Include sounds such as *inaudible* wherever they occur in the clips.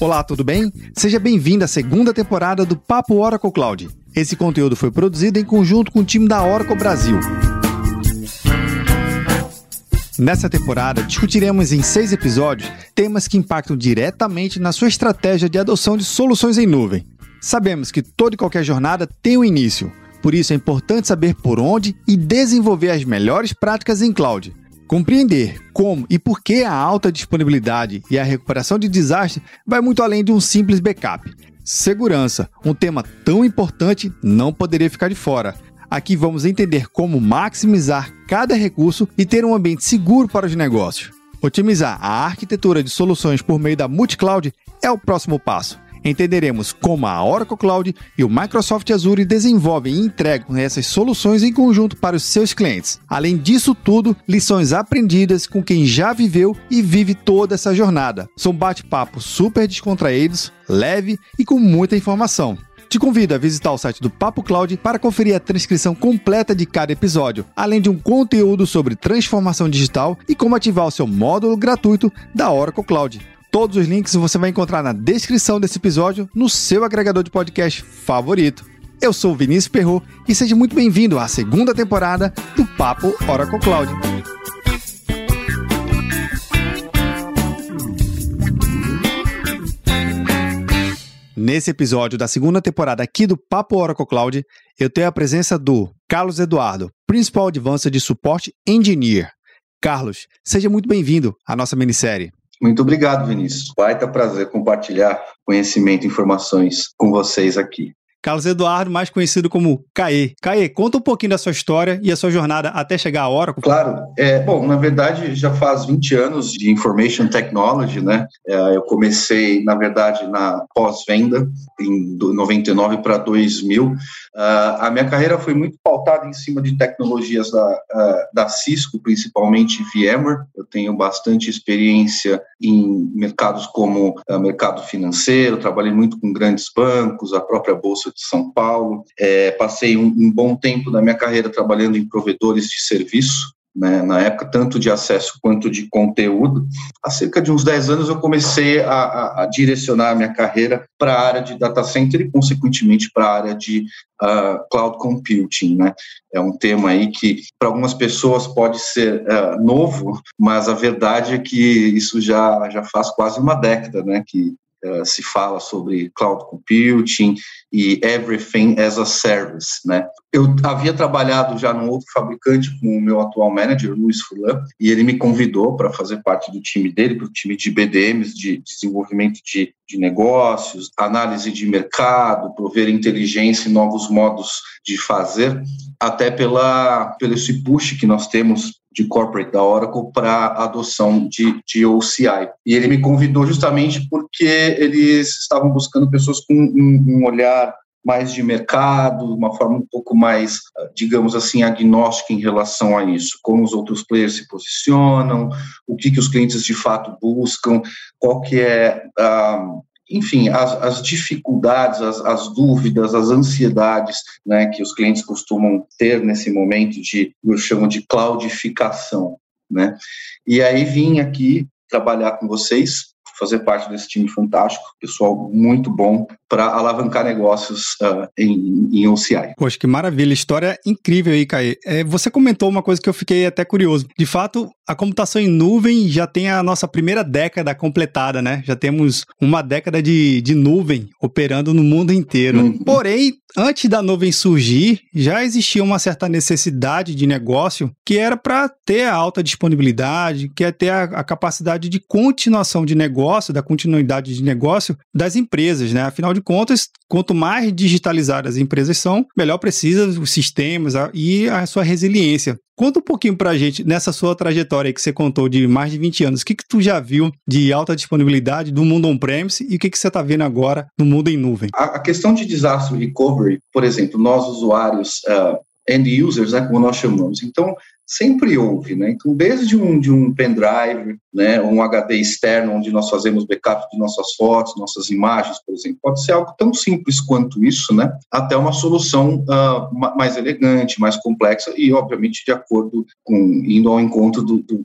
Olá, tudo bem? Seja bem-vindo à segunda temporada do Papo Oracle Cloud. Esse conteúdo foi produzido em conjunto com o time da Oracle Brasil. Nessa temporada, discutiremos em seis episódios temas que impactam diretamente na sua estratégia de adoção de soluções em nuvem. Sabemos que toda e qualquer jornada tem um início, por isso é importante saber por onde e desenvolver as melhores práticas em cloud. Compreender como e por que a alta disponibilidade e a recuperação de desastre vai muito além de um simples backup. Segurança, um tema tão importante, não poderia ficar de fora. Aqui vamos entender como maximizar cada recurso e ter um ambiente seguro para os negócios. Otimizar a arquitetura de soluções por meio da multi-cloud é o próximo passo entenderemos como a Oracle Cloud e o Microsoft Azure desenvolvem e entregam essas soluções em conjunto para os seus clientes. Além disso tudo, lições aprendidas com quem já viveu e vive toda essa jornada. São bate-papos super descontraídos, leve e com muita informação. Te convido a visitar o site do Papo Cloud para conferir a transcrição completa de cada episódio, além de um conteúdo sobre transformação digital e como ativar o seu módulo gratuito da Oracle Cloud. Todos os links você vai encontrar na descrição desse episódio no seu agregador de podcast favorito. Eu sou Vinícius Perro e seja muito bem-vindo à segunda temporada do Papo Oracle Cloud. Nesse episódio da segunda temporada aqui do Papo Oracle Cloud, eu tenho a presença do Carlos Eduardo, Principal Advanced de Suporte Engineer. Carlos, seja muito bem-vindo à nossa minissérie. Muito obrigado, Vinícius. Baita prazer compartilhar conhecimento e informações com vocês aqui. Carlos Eduardo, mais conhecido como Caê. Caê, conta um pouquinho da sua história e a sua jornada até chegar à Oracle. Claro. É, bom, na verdade, já faz 20 anos de Information Technology, né? É, eu comecei, na verdade, na pós-venda, em 99 para 2000. Uh, a minha carreira foi muito pautada em cima de tecnologias da, uh, da Cisco, principalmente VMware. Eu tenho bastante experiência em mercados como uh, mercado financeiro, trabalhei muito com grandes bancos, a própria Bolsa de São Paulo. É, passei um, um bom tempo da minha carreira trabalhando em provedores de serviço, né, na época, tanto de acesso quanto de conteúdo. Há cerca de uns 10 anos eu comecei a, a, a direcionar a minha carreira para a área de data center e, consequentemente, para a área de uh, cloud computing. Né? É um tema aí que, para algumas pessoas, pode ser uh, novo, mas a verdade é que isso já, já faz quase uma década né, que Uh, se fala sobre cloud computing e everything as a service, né? Eu havia trabalhado já num outro fabricante com o meu atual manager, Luiz Furlan, e ele me convidou para fazer parte do time dele, para o time de BDMs, de desenvolvimento de, de negócios, análise de mercado, prover inteligência e novos modos de fazer, até pela, pelo esse push que nós temos de corporate da Oracle para adoção de, de OCI. E ele me convidou justamente porque eles estavam buscando pessoas com um, um olhar mais de mercado, uma forma um pouco mais, digamos assim, agnóstica em relação a isso, como os outros players se posicionam, o que, que os clientes de fato buscam, qual que é uh, enfim, as, as dificuldades, as, as, dúvidas, as ansiedades né, que os clientes costumam ter nesse momento de, eu chamo de cloudificação. Né? E aí vim aqui trabalhar com vocês, fazer parte desse time fantástico, pessoal muito bom para alavancar negócios uh, em, em OCI. Poxa, que maravilha, história incrível aí, Caí. É, você comentou uma coisa que eu fiquei até curioso. De fato, a computação em nuvem já tem a nossa primeira década completada, né? Já temos uma década de, de nuvem operando no mundo inteiro. Uhum. Porém, antes da nuvem surgir, já existia uma certa necessidade de negócio que era para ter a alta disponibilidade, que é ter a, a capacidade de continuação de negócio, da continuidade de negócio das empresas, né? Afinal de de contas, quanto mais digitalizadas as empresas são, melhor precisa os sistemas e a sua resiliência. Conta um pouquinho para a gente, nessa sua trajetória que você contou de mais de 20 anos, o que, que tu já viu de alta disponibilidade do mundo on-premise e o que, que você está vendo agora no mundo em nuvem? A, questão de disaster recovery, por exemplo, nós usuários uh, end users, né, como nós chamamos. Então, sempre houve, né? Então, desde um, de um pendrive, né, um HD externo, onde nós fazemos backup de nossas fotos, nossas imagens, por exemplo, pode ser algo tão simples quanto isso, né? Até uma solução uh, mais elegante, mais complexa e, obviamente, de acordo com, indo ao encontro do, do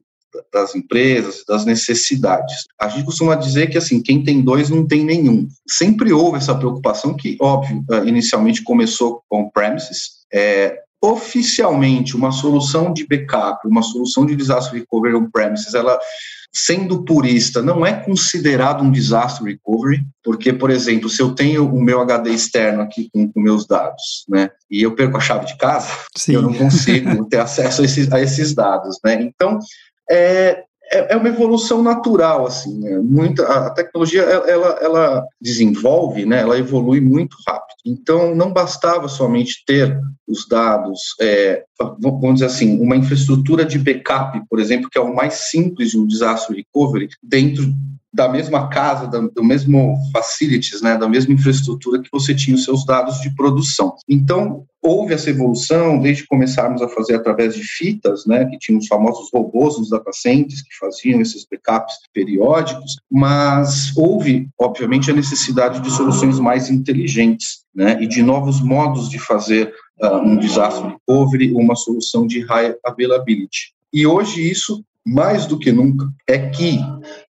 das empresas, das necessidades. A gente costuma dizer que assim, quem tem dois não tem nenhum. Sempre houve essa preocupação que, óbvio, eh, inicialmente começou com premises, é, oficialmente uma solução de backup, uma solução de disaster recovery on-premises, ela sendo purista, não é considerado um disaster recovery, porque, por exemplo, se eu tenho o meu HD externo aqui com, com meus dados, né, e eu perco a chave de casa, Sim. eu não consigo ter *laughs* acesso a esses, a esses dados, né, então, é, é, é uma evolução natural, assim, né? Muita, a tecnologia, ela, ela desenvolve, né? Ela evolui muito rápido. Então, não bastava somente ter os dados, é, vamos dizer assim, uma infraestrutura de backup, por exemplo, que é o mais simples de um disaster recovery, dentro da mesma casa, da, do mesmo facilities, né, da mesma infraestrutura que você tinha os seus dados de produção. Então, houve essa evolução desde começarmos a fazer através de fitas, né, que tinham os famosos robôs nos data centers que faziam esses backups periódicos, mas houve, obviamente, a necessidade de soluções mais inteligentes, né, e de novos modos de fazer uh, um disaster recovery, uma solução de high availability. E hoje isso mais do que nunca é que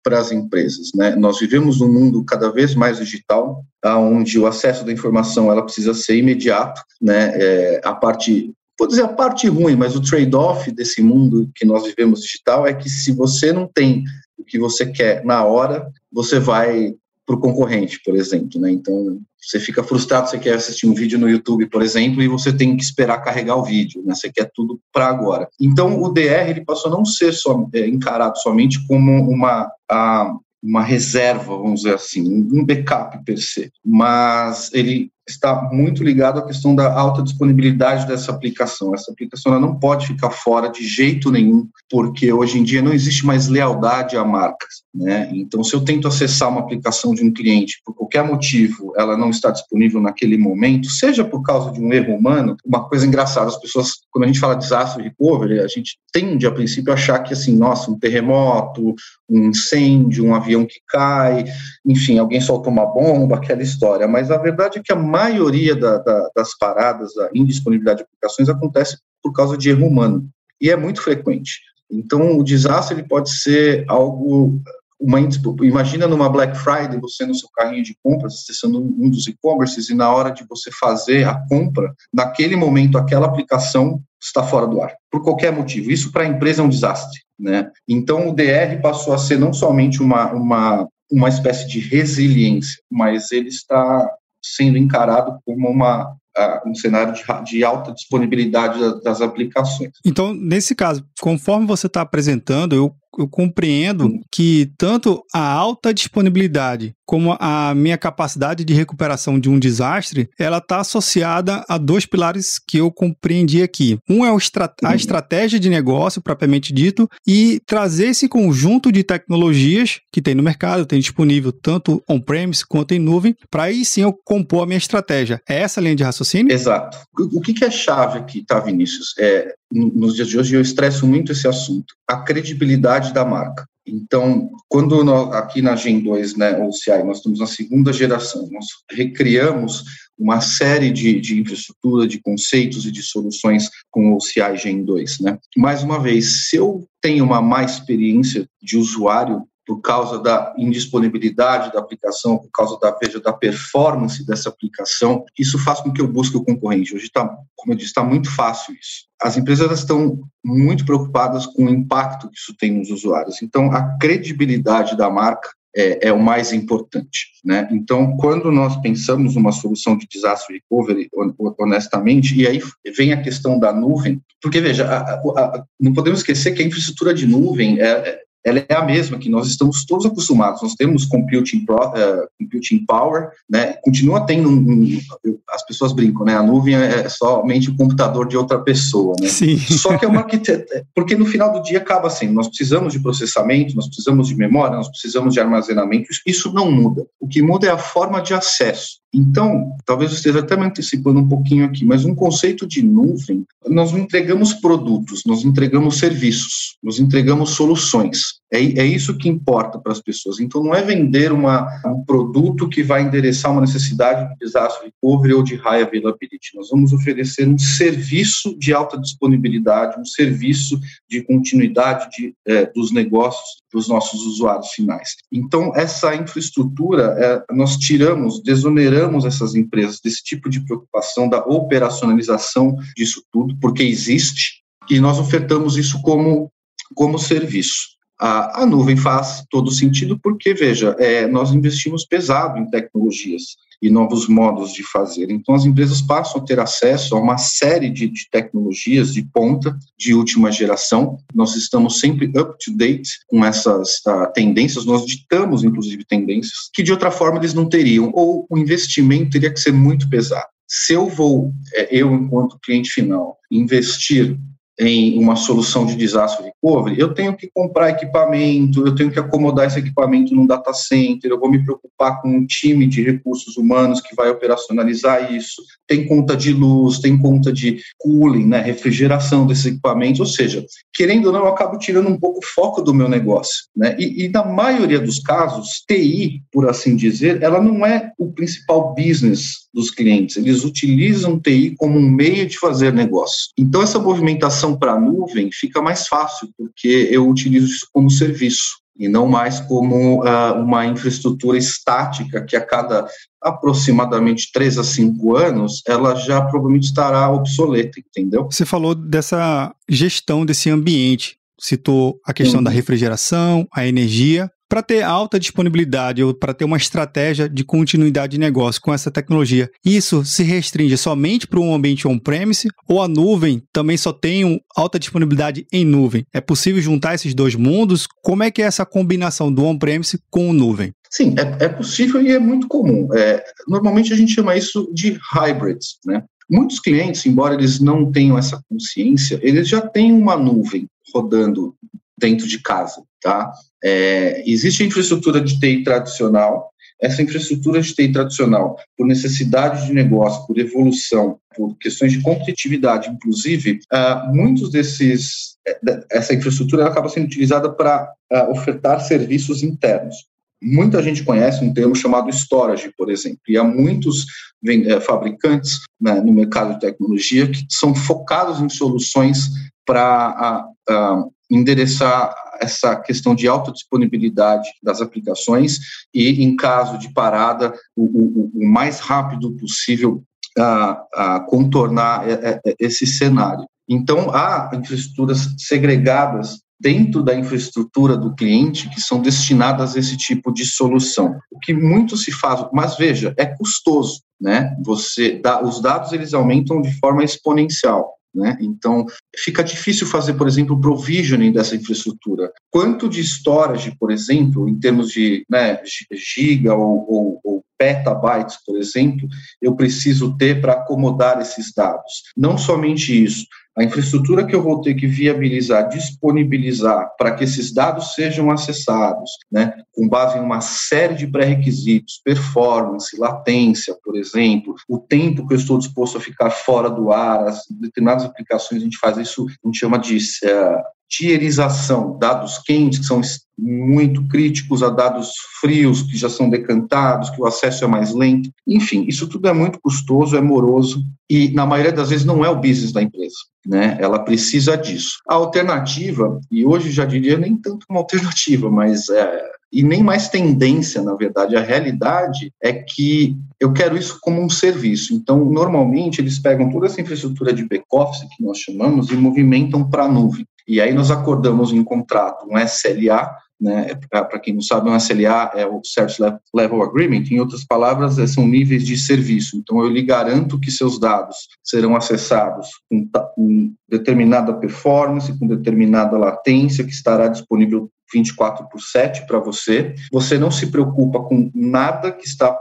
para as empresas. Né? Nós vivemos num mundo cada vez mais digital, onde o acesso da informação ela precisa ser imediato. Né? É, a parte, vou dizer a parte ruim, mas o trade-off desse mundo que nós vivemos digital é que se você não tem o que você quer na hora, você vai para o concorrente, por exemplo. Né? Então, você fica frustrado, você quer assistir um vídeo no YouTube, por exemplo, e você tem que esperar carregar o vídeo, né? você quer tudo para agora. Então, o DR ele passou a não ser só, é, encarado somente como uma, a, uma reserva, vamos dizer assim, um backup per se, mas ele está muito ligado à questão da alta disponibilidade dessa aplicação. Essa aplicação não pode ficar fora de jeito nenhum, porque hoje em dia não existe mais lealdade a marcas. Né? Então, se eu tento acessar uma aplicação de um cliente por qualquer motivo, ela não está disponível naquele momento, seja por causa de um erro humano, uma coisa engraçada, as pessoas, quando a gente fala de desastre recovery, a gente tende a princípio a achar que assim, nossa, um terremoto, um incêndio, um avião que cai, enfim, alguém soltou uma bomba, aquela história. Mas a verdade é que a maioria da, da, das paradas, a indisponibilidade de aplicações acontece por causa de erro humano e é muito frequente. Então, o desastre ele pode ser algo uma imagina numa Black Friday você no seu carrinho de compras acessando um dos e-commerces e na hora de você fazer a compra naquele momento aquela aplicação está fora do ar por qualquer motivo isso para a empresa é um desastre né então o DR passou a ser não somente uma uma uma espécie de resiliência mas ele está sendo encarado como uma, uh, um cenário de, de alta disponibilidade das, aplicações. Então, nesse caso, conforme você está apresentando, eu eu compreendo que tanto a alta disponibilidade como a minha capacidade de recuperação de um desastre, ela está associada a dois pilares que eu compreendi aqui. Um é a uhum. estratégia de negócio, propriamente dito, e trazer esse conjunto de tecnologias que tem no mercado, tem disponível tanto on-premise quanto em nuvem, para aí sim eu compor a minha estratégia. É essa a linha de raciocínio? Exato. O que é chave aqui, tá, Vinícius? É, nos dias de hoje eu estresso muito esse assunto, a credibilidade da marca. Então, quando nós, aqui na Gen 2, né, ou CI, nós estamos na segunda geração, nós recriamos uma série de, de infraestrutura, de conceitos e de soluções com o CI Gen 2. Né? Mais uma vez, se eu tenho uma má experiência de usuário por causa da indisponibilidade da aplicação, por causa da, veja, da performance dessa aplicação, isso faz com que eu busque o concorrente. Hoje está, como eu disse, está muito fácil isso. As empresas estão muito preocupadas com o impacto que isso tem nos usuários. Então, a credibilidade da marca é, é, o mais importante. Né? Então, quando nós pensamos numa solução de disaster recovery, honestamente, e aí vem a questão da nuvem, porque veja, a, a, não podemos esquecer que a infraestrutura de nuvem é, é ela é a mesma que nós estamos todos acostumados. Nós temos computing, pro, uh, computing power, né? Continua tendo um, um, as pessoas brincam, né? A nuvem é somente o computador de outra pessoa, né? Sim. Só que é uma arquitetura, porque no final do dia acaba assim, nós precisamos de processamento, nós precisamos de memória, nós precisamos de armazenamento. Isso não muda. O que muda é a forma de acesso. Então, talvez eu esteja até me antecipando um pouquinho aqui, mas um conceito de nuvem, nós não entregamos produtos, nós entregamos serviços, nós entregamos soluções. É, é isso que importa para as pessoas. Então, não é vender uma, um produto que vai endereçar uma necessidade de disaster recovery ou de high availability. Nós vamos oferecer um serviço de alta disponibilidade, um serviço de continuidade de, é, dos negócios para os nossos usuários finais. Então, essa infraestrutura, é, nós tiramos, desoneramos essas empresas desse tipo de preocupação da operacionalização disso tudo, porque existe, e nós ofertamos isso como, como serviço. A, a nuvem faz todo sentido porque, veja, é, nós investimos pesado em tecnologias e novos modos de fazer. Então, as empresas passam a ter acesso a uma série de, de tecnologias de ponta, de última geração. Nós estamos sempre up to date com essas uh, tendências, nós ditamos, inclusive, tendências que, de outra forma, eles não teriam, ou o investimento teria que ser muito pesado. Se eu vou, é, eu, enquanto cliente final, investir em uma solução de desastre recovery, eu tenho que comprar equipamento, eu tenho que acomodar esse equipamento num data center, eu vou me preocupar com um time de recursos humanos que vai operacionalizar isso, tem conta de luz, tem conta de cooling, né, refrigeração desses equipamentos, ou seja, querendo ou não, eu acabo tirando um pouco o foco do meu negócio, né, e, e na maioria dos casos, TI, por assim dizer, ela não é o principal business dos clientes, eles utilizam TI como um meio de fazer negócio. Então, essa movimentação para a nuvem fica mais fácil, porque eu utilizo isso como serviço e não mais como uh, uma infraestrutura estática que a cada aproximadamente três a cinco anos ela já provavelmente estará obsoleta, entendeu? Você falou dessa gestão desse ambiente, citou a questão Sim. da refrigeração, a energia, para ter alta disponibilidade ou para ter uma estratégia de continuidade de negócio com essa tecnologia, isso se restringe somente para um ambiente on-premise ou a nuvem também só tem alta disponibilidade em nuvem? É possível juntar esses dois mundos? Como é que é essa combinação do on-premise com o nuvem? Sim, é, é, possível e é muito comum. É, normalmente a gente chama isso de hybrids, né? Muitos clientes, embora eles não tenham essa consciência, eles já têm uma nuvem rodando dentro de casa, tá? É, existe infraestrutura de TI tradicional, essa infraestrutura de TI tradicional, por necessidade de negócio, por evolução, por questões de competitividade, inclusive, uh, muitos desses, é, essa infraestrutura acaba sendo utilizada para uh, ofertar serviços internos. Muita gente conhece um termo chamado storage, por exemplo, e há muitos é, fabricantes né, no mercado de tecnologia que são focados em soluções para endereçar essa questão de alta disponibilidade das aplicações e, em caso de parada, o, o, o mais rápido possível a, a contornar esse cenário. Então, há infraestruturas segregadas dentro da infraestrutura do cliente que são destinadas a esse tipo de solução. O que muito se faz, mas veja, é custoso, né? Você dá, os dados eles aumentam de forma exponencial. Né? Então, fica difícil fazer, por exemplo, o provisioning dessa infraestrutura. Quanto de storage, por exemplo, em termos de né, giga ou, ou, ou petabytes, por exemplo, eu preciso ter para acomodar esses dados? Não somente isso, a infraestrutura que eu vou ter que viabilizar, disponibilizar para que esses dados sejam acessados, né, com base em uma série de pré-requisitos, performance, latência, por exemplo, o tempo que eu estou disposto a ficar fora do ar, as determinadas aplicações a gente faz isso, a gente chama de uh, tierização, dados quentes que são muito críticos a dados frios que já são decantados, que o acesso é mais lento. Enfim, isso tudo é muito custoso, é moroso e na maioria das vezes não é o business da empresa, né? Ela precisa disso. A alternativa, e hoje já diria nem tanto uma alternativa, mas é, e nem mais tendência, na verdade. A realidade é que eu quero isso como um serviço. Então, normalmente, eles pegam toda essa infraestrutura de back-office, que nós chamamos, e movimentam para a nuvem. E aí nós acordamos em contrato um SLA, né, para quem não sabe, um SLA é o Service Level Agreement, em outras palavras, é, são níveis de serviço. Então, eu lhe garanto que seus dados serão acessados com, com determinada performance, com determinada latência, que estará disponível 24 por 7 para você. Você não se preocupa com nada que está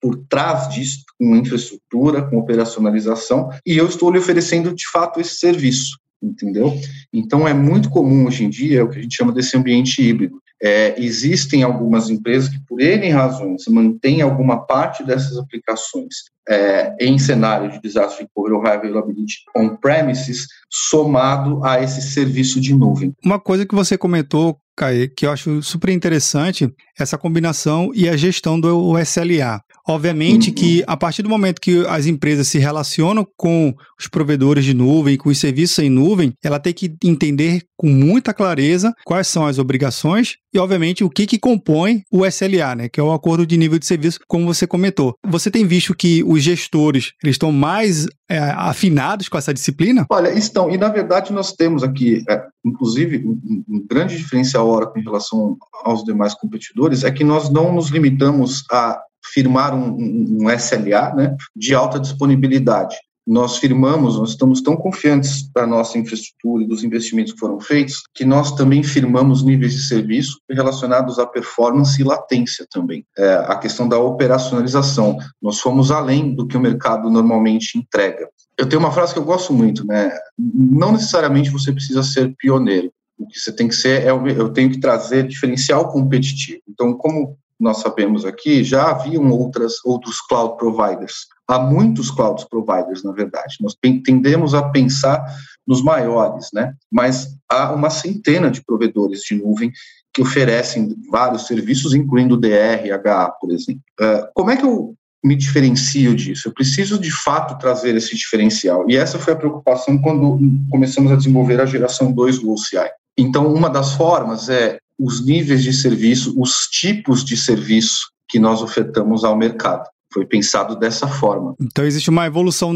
por trás disso, com infraestrutura, com operacionalização, e eu estou lhe oferecendo de fato esse serviço entendeu? Então é muito comum hoje em dia o que a gente chama desse ambiente híbrido. É, existem algumas empresas que, por N razões, mantêm alguma parte dessas aplicações é, em cenário de desastre recovery ou high availability on-premises, somado a esse serviço de nuvem. Uma coisa que você comentou, Caê, que eu acho super interessante, essa combinação e a gestão do SLA. Obviamente uhum. que a partir do momento que as empresas se relacionam com os provedores de nuvem, com os serviços em nuvem, ela tem que entender com muita clareza quais são as obrigações e, obviamente, o que, que compõe o SLA, né, que é o acordo de nível de serviço, como você comentou. Você tem visto que os gestores eles estão mais é, afinados com essa disciplina? Olha, estão. E, na verdade, nós temos aqui, é, inclusive, um, um grande diferencial hora com relação aos demais competidores é que nós não nos limitamos a firmar um, um, SLA né, de alta disponibilidade. Nós firmamos, nós estamos tão confiantes da nossa infraestrutura e dos investimentos que foram feitos, que nós também firmamos níveis de serviço relacionados à performance e latência também. É, a questão da operacionalização. Nós fomos além do que o mercado normalmente entrega. Eu tenho uma frase que eu gosto muito, né? Não necessariamente você precisa ser pioneiro. O que você tem que ser é eu tenho que trazer diferencial competitivo. Então, como nós sabemos aqui, já haviam outras, outros cloud providers. Há muitos cloud providers, na verdade. Nós tendemos a pensar nos maiores, né? Mas há uma centena de provedores de nuvem que oferecem vários serviços, incluindo DR, HA, por exemplo. Uh, como é que eu me diferencio disso? Eu preciso, de fato, trazer esse diferencial. E essa foi a preocupação quando começamos a desenvolver a geração 2 do OCI. Então, uma das formas é os níveis de serviço, os tipos de serviço que nós ofertamos ao mercado. Foi pensado dessa forma. Então existe uma evolução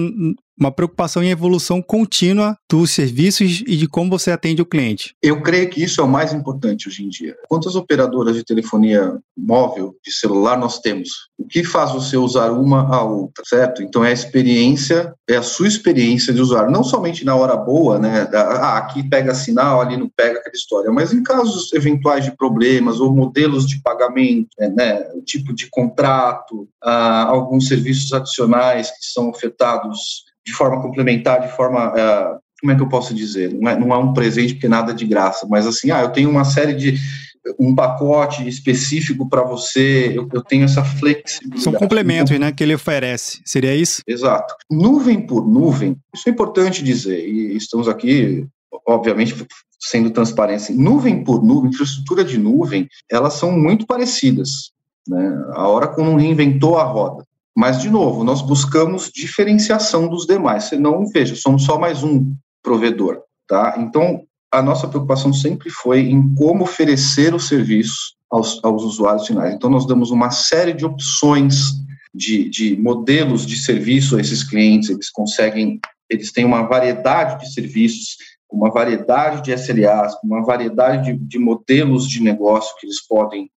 uma preocupação em evolução contínua dos serviços e de como você atende o cliente. Eu creio que isso é o mais importante hoje em dia. Quantas operadoras de telefonia móvel, de celular nós temos? O que faz você usar uma a outra, certo? Então é a experiência, é a sua experiência de usuário, não somente na hora boa, né? Ah, aqui pega sinal, ali não pega aquela história, mas em casos eventuais de problemas ou modelos de pagamento, né? Tipo de contrato, ah, alguns serviços adicionais que são ofertados de forma complementar, de forma. Uh, como é que eu posso dizer? Não é, não é um presente porque nada de graça, mas assim, ah, eu tenho uma série de um pacote específico para você, eu, eu, tenho essa flexibilidade. São complementos, né, que ele oferece, seria isso? Exato. Nuvem por nuvem, isso é importante dizer, e estamos aqui, obviamente, sendo transparentes. Nuvem por nuvem, infraestrutura de nuvem, elas são muito parecidas. Né? A Oracle não reinventou a roda. Mas, de novo, nós buscamos diferenciação dos demais, senão, veja, somos só mais um provedor, tá? Então, a nossa preocupação sempre foi em como oferecer o serviço aos, aos usuários finais. Então, nós damos uma série de opções de, de modelos de serviço a esses clientes, eles conseguem, eles têm uma variedade de serviços, uma variedade de SLAs, uma variedade de, de modelos de negócio que eles podem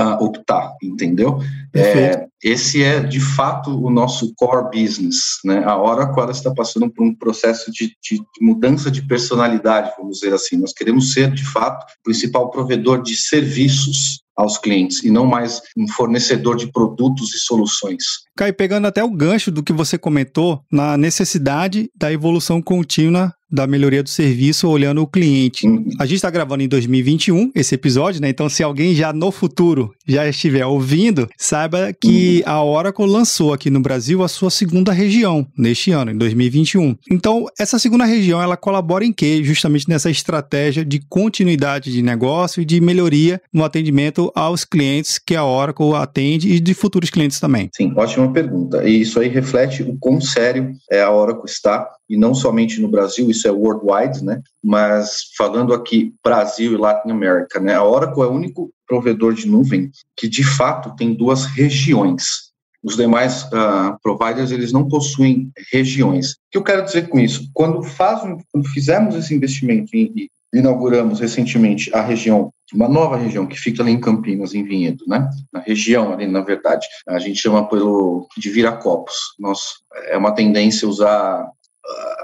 uh, optar, entendeu? É, esse é, de fato, o nosso core business, né? A Oracle está passando por um processo de, de, de, mudança de personalidade, vamos dizer assim. Nós queremos ser, de fato, o principal provedor de serviços aos clientes e não mais um fornecedor de produtos e soluções. Cai, pegando até o gancho do que você comentou na necessidade da evolução contínua da melhoria do serviço olhando o cliente. Uhum. A gente está gravando em 2021 esse episódio, né? Então, se alguém já no futuro já estiver ouvindo, saiba que uhum. a Oracle lançou aqui no Brasil a sua segunda região neste ano, em 2021. Então, essa segunda região ela colabora em quê? Justamente nessa estratégia de continuidade de negócio e de melhoria no atendimento aos clientes que a Oracle atende e de futuros clientes também. Sim, ótima pergunta. E isso aí reflete o quão sério é a Oracle está e não somente no Brasil, isso é worldwide, né? Mas falando aqui Brasil e Latin America, né? A Oracle é o único provedor de nuvem que de fato tem duas regiões. Os demais uh, providers eles não possuem regiões. O que eu quero dizer com isso? Quando, faz, quando fizemos esse investimento e inauguramos recentemente a região, uma nova região que fica ali em Campinas, em Vinhedo, né? Na região ali, na verdade, a gente chama pelo de Viracopos. Nós é uma tendência usar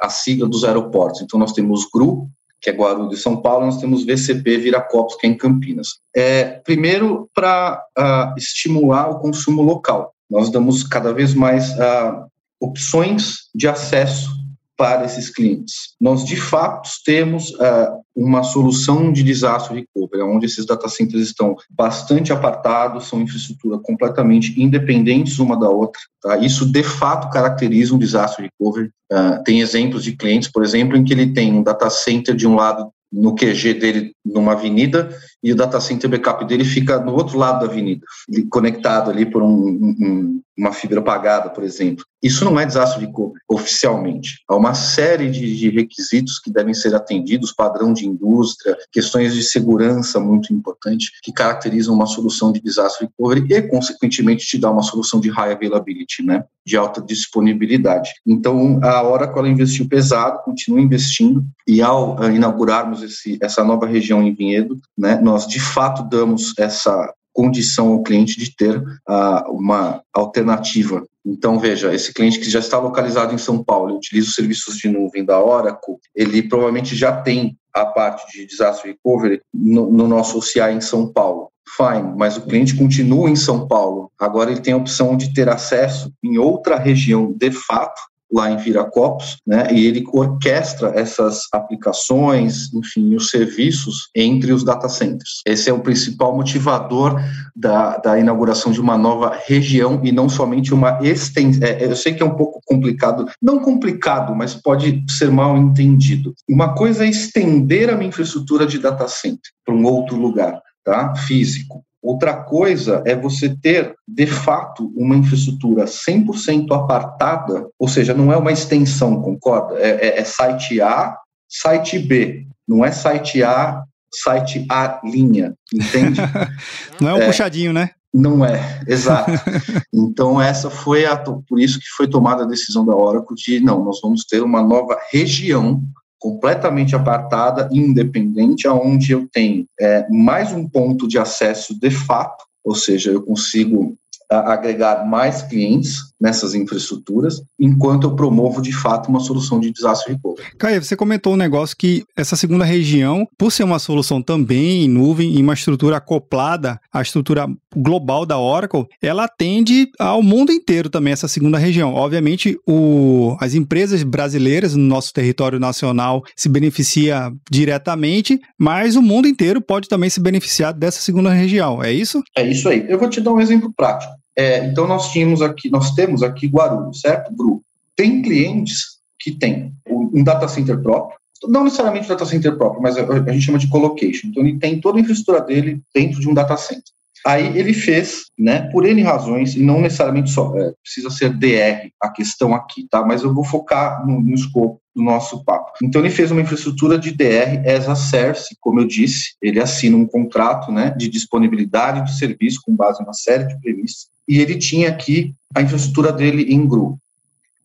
a sigla dos aeroportos. Então, nós temos GRU, que é Guarulhos e São Paulo, nós temos VCP Viracopos, que é em Campinas. É, primeiro, para uh, estimular o consumo local. Nós damos cada vez mais uh, opções de acesso para esses clientes. Nós, de fato, temos uh, uma solução de desastre recovery, onde esses data centers estão bastante apartados, são infraestrutura completamente independentes uma da outra. Tá? Isso, de fato, caracteriza um desastre recovery. Uh, tem exemplos de clientes, por exemplo, em que ele tem um data center de um lado no QG dele numa avenida e o data center backup dele fica no outro lado da avenida, conectado ali por um, um, uma fibra apagada, por exemplo. Isso não é desastre de cor oficialmente. Há uma série de, de, requisitos que devem ser atendidos, padrão de indústria, questões de segurança muito importantes, que caracterizam uma solução de desastre recovery e, consequentemente, te dá uma solução de high availability, né, de alta disponibilidade. Então, a Oracle ela investiu pesado, continua investindo, e ao inaugurarmos esse, essa nova região em Vinhedo, né, nós de fato damos essa condição ao cliente de ter uh, uma alternativa. Então, veja, esse cliente que já está localizado em São Paulo e utiliza os serviços de nuvem da Oracle, ele provavelmente já tem a parte de disaster recovery no, no nosso OCI em São Paulo. Fine, mas o cliente continua em São Paulo. Agora ele tem a opção de ter acesso em outra região de fato lá em Viracopos, né, e ele orquestra essas aplicações, enfim, os serviços entre os data centers. Esse é o principal motivador da, da inauguração de uma nova região e não somente uma extensão. É, eu sei que é um pouco complicado, não complicado, mas pode ser mal entendido. Uma coisa é estender a minha infraestrutura de data center para um outro lugar, tá? Físico. Outra coisa é você ter, de fato, uma infraestrutura 100% apartada, ou seja, não é uma extensão, concorda? É, é, é site A, site B, não é site A, site A linha, entende? *laughs* não é um é, puxadinho, né? Não é, exato. *laughs* Então, essa foi a, por isso que foi tomada a decisão da Oracle de, não, nós vamos ter uma nova região completamente apartada, independente, aonde eu tenho é, mais um ponto de acesso de fato, ou seja, eu consigo agregar mais clientes nessas infraestruturas, enquanto eu promovo de fato uma solução de desastre recovery. Caio, você comentou um negócio que essa segunda região, por ser uma solução também em nuvem e uma estrutura acoplada à estrutura global da Oracle, ela atende ao mundo inteiro também essa segunda região. Obviamente, o, as empresas brasileiras no nosso território nacional se beneficia diretamente, mas o mundo inteiro pode também se beneficiar dessa segunda região. É isso? É isso aí. Eu vou te dar um exemplo prático. É, então nós tínhamos aqui, nós temos aqui Guarulhos, certo, grupo. Tem clientes que têm um data center próprio, não necessariamente data center próprio, mas a, gente chama de colocation. Então ele tem toda a infraestrutura dele dentro de um data center. Aí ele fez, né, por N razões, e não necessariamente só, é, precisa ser DR a questão aqui, tá? Mas eu vou focar no, no escopo do nosso papo. Então ele fez uma infraestrutura de DR as a service, como eu disse, ele assina um contrato, né, de disponibilidade do serviço com base em uma série de premissas, e ele tinha aqui a infraestrutura dele em GRU.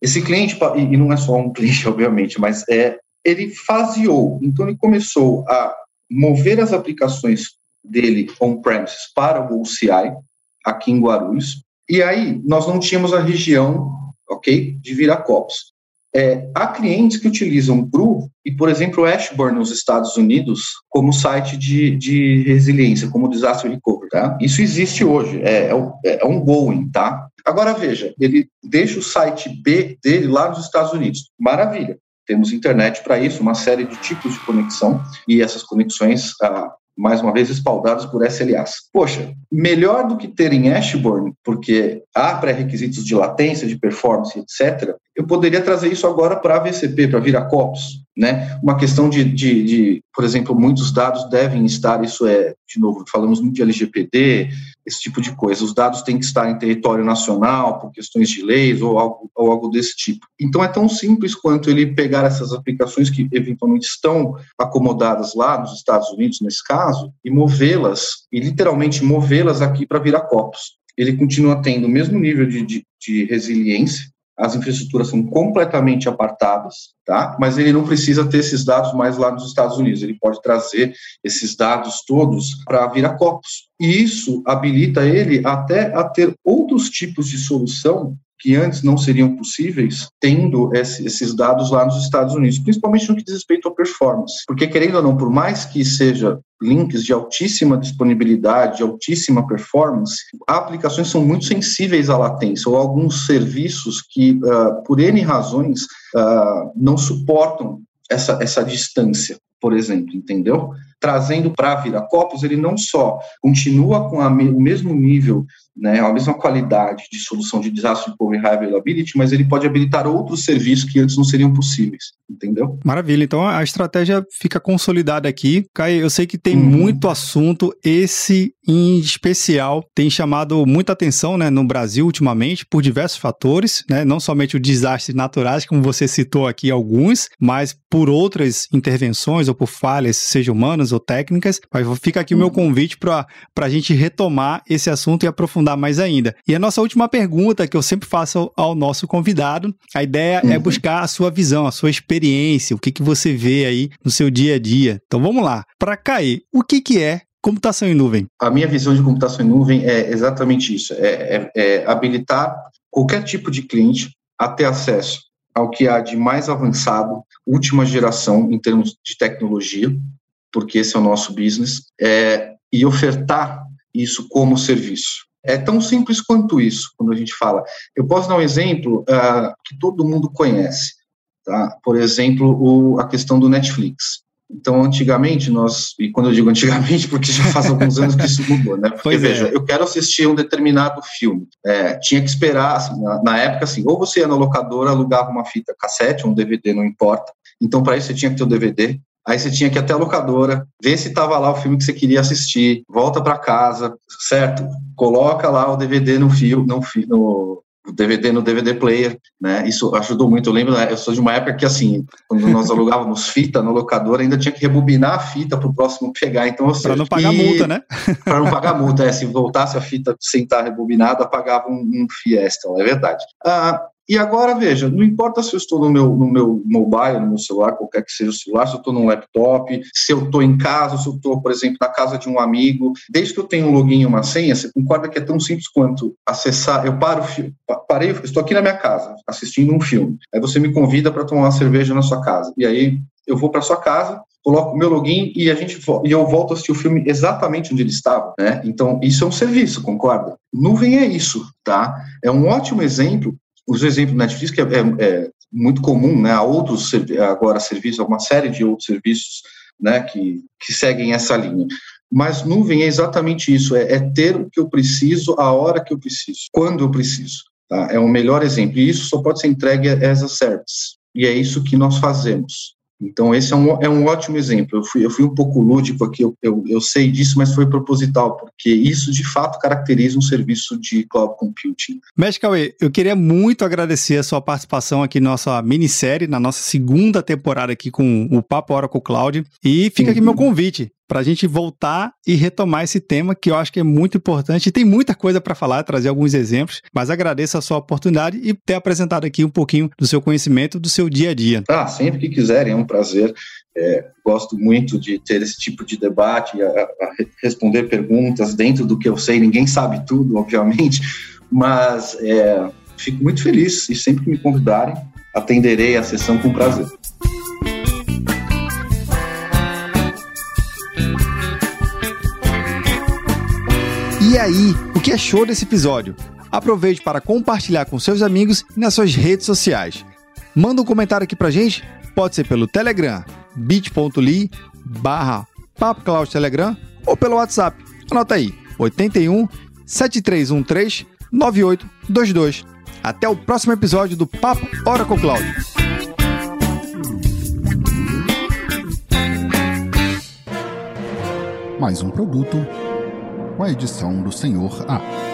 Esse cliente, e não é só um *laughs* cliente, obviamente, mas é, ele faseou, então ele começou a mover as aplicações dele on-premises para o OCI, aqui em Guarulhos, e aí nós não tínhamos a região, ok, de Viracopos. É, há clientes que utilizam Gru e, por exemplo, Ashburn nos Estados Unidos como site de, de resiliência, como disaster recovery, tá? Isso existe hoje, é, é, é ongoing, tá? Agora veja, ele deixa o site B dele lá nos Estados Unidos. Maravilha. Temos internet para isso, uma série de tipos de conexão, e essas conexões ah, mais uma vez espaldados por SLAs. Poxa, melhor do que ter em Ashburn, porque há pré-requisitos de latência, de performance, etc., eu poderia trazer isso agora para a VCP, para Viracopos, né? Uma questão de, de, de, por exemplo, muitos dados devem estar, isso é, de novo, falamos muito de LGPD, esse tipo de coisa. Os dados têm que estar em território nacional por questões de leis ou algo, ou algo desse tipo. Então é tão simples quanto ele pegar essas aplicações que eventualmente estão acomodadas lá nos Estados Unidos, nesse caso, e movê-las, e literalmente movê-las aqui para Viracopos. Ele continua tendo o mesmo nível de, de, de resiliência, as infraestruturas são completamente apartadas, tá? Mas ele não precisa ter esses dados mais lá nos Estados Unidos. Ele pode trazer esses dados todos para Viracopos. E isso habilita ele até a ter outros tipos de solução que antes não seriam possíveis, tendo esses dados lá nos Estados Unidos, principalmente no que diz respeito à performance. Porque, querendo ou não, por mais que seja links de altíssima disponibilidade, de altíssima performance, aplicações são muito sensíveis à latência, ou alguns serviços que, uh, por N razões, uh, não suportam essa, essa distância. Por exemplo, entendeu? Trazendo para a Viracopos, ele não só continua com o mesmo nível, né, a mesma qualidade de solução de desastre de High Availability, mas ele pode habilitar outros serviços que antes não seriam possíveis, entendeu? Maravilha, então a estratégia fica consolidada aqui. Caio, eu sei que tem uhum. muito assunto, esse em especial tem chamado muita atenção né, no Brasil ultimamente por diversos fatores, né, não somente os desastres naturais, como você citou aqui alguns, mas por outras intervenções ou por falhas, seja humanas ou técnicas. Mas fica aqui o meu uhum. convite para a gente retomar esse assunto e aprofundar mais ainda. E a nossa última pergunta que eu sempre faço ao nosso convidado, a ideia é uhum. é buscar a sua visão, a sua experiência, o que, que você vê aí no seu dia a dia. Então vamos lá. Para cair, o que, que é computação em nuvem? A minha visão de computação em nuvem é exatamente isso: é, é, é habilitar qualquer tipo de cliente a ter acesso ao que há de mais avançado, última geração em termos de tecnologia, porque esse é o nosso business, é, e ofertar isso como serviço. É tão simples quanto isso, quando a gente fala. Eu posso dar um exemplo uh, que todo mundo conhece. Tá? Por exemplo, o, a questão do Netflix. Então, antigamente, nós, e quando eu digo antigamente, porque já faz alguns anos que isso mudou, né? Porque, pois é. veja, é. eu quero assistir um determinado filme. É, tinha que esperar, assim, na, na, época, assim, ou você ia na locadora, alugava uma fita cassete, um DVD, não importa. Então, para isso, você tinha que ter o DVD. Aí você tinha que ir até a locadora, ver se estava lá o filme que você queria assistir, volta para casa, certo? Coloca lá o DVD no fio, no, no, o DVD no DVD player, né? Isso ajudou muito. Eu lembro, eu sou de uma época que assim, quando nós alugávamos *laughs* fita no locador, ainda tinha que rebobinar a fita para o próximo pegar. Então, para não pagar e... multa, né? *laughs* para não pagar multa, é. Se voltasse a fita sem estar rebobinada, pagava um, um Fiesta, é verdade. Ah, e agora, veja, não importa se eu estou no meu, no meu mobile, no meu celular, qualquer que seja o celular, se eu estou no laptop, se eu estou em casa, se eu estou, por exemplo, na casa de um amigo, desde que eu tenha um login e uma senha, você concorda que é tão simples quanto acessar, eu paro, parei, estou aqui na minha casa, assistindo um filme, aí você me convida para tomar uma cerveja na sua casa, e aí eu vou para sua casa, coloco o meu login e a gente e eu volto a assistir o filme exatamente onde ele estava, né? Então isso é um serviço, concorda? Nuvem é isso, tá? É um ótimo exemplo os exemplos do Netflix, que é, é, é, muito comum, né? Há outros agora serviços, uma série de outros serviços, né? Que, que seguem essa linha. Mas nuvem é exatamente isso, é, é ter o que eu preciso, a hora que eu preciso, quando eu preciso. Tá? É o melhor exemplo. E isso só pode ser entregue as a service. E é isso que nós fazemos. Então, esse é um, é um ótimo exemplo. Eu fui, eu fui um pouco lúdico aqui, eu, eu, eu, sei disso, mas foi proposital, porque isso de fato caracteriza um serviço de cloud computing. Mestre Cauê, eu queria muito agradecer a sua participação aqui na nossa minissérie, na nossa segunda temporada aqui com o Papo Oracle Cloud. E fica aqui meu uhum. convite para a gente voltar e retomar esse tema que eu acho que é muito importante. E tem muita coisa para falar, trazer alguns exemplos, mas agradeço a sua oportunidade e ter apresentado aqui um pouquinho do seu conhecimento, do seu dia a dia. Ah, sempre que quiserem, é um prazer. É, gosto muito de ter esse tipo de debate, a, a responder perguntas dentro do que eu sei. Ninguém sabe tudo, obviamente, mas é, fico muito feliz e sempre que me convidarem, atenderei a sessão com prazer. E aí, o que achou desse episódio? Aproveite para compartilhar com seus amigos e nas suas redes sociais. Manda um comentário aqui pra gente, pode ser pelo Telegram, bit.ly barra Telegram ou pelo WhatsApp. Anota aí, 81 7313 9822. Até o próximo episódio do Papo Oracle Cloud. Mais um produto com a edição do Senhor A.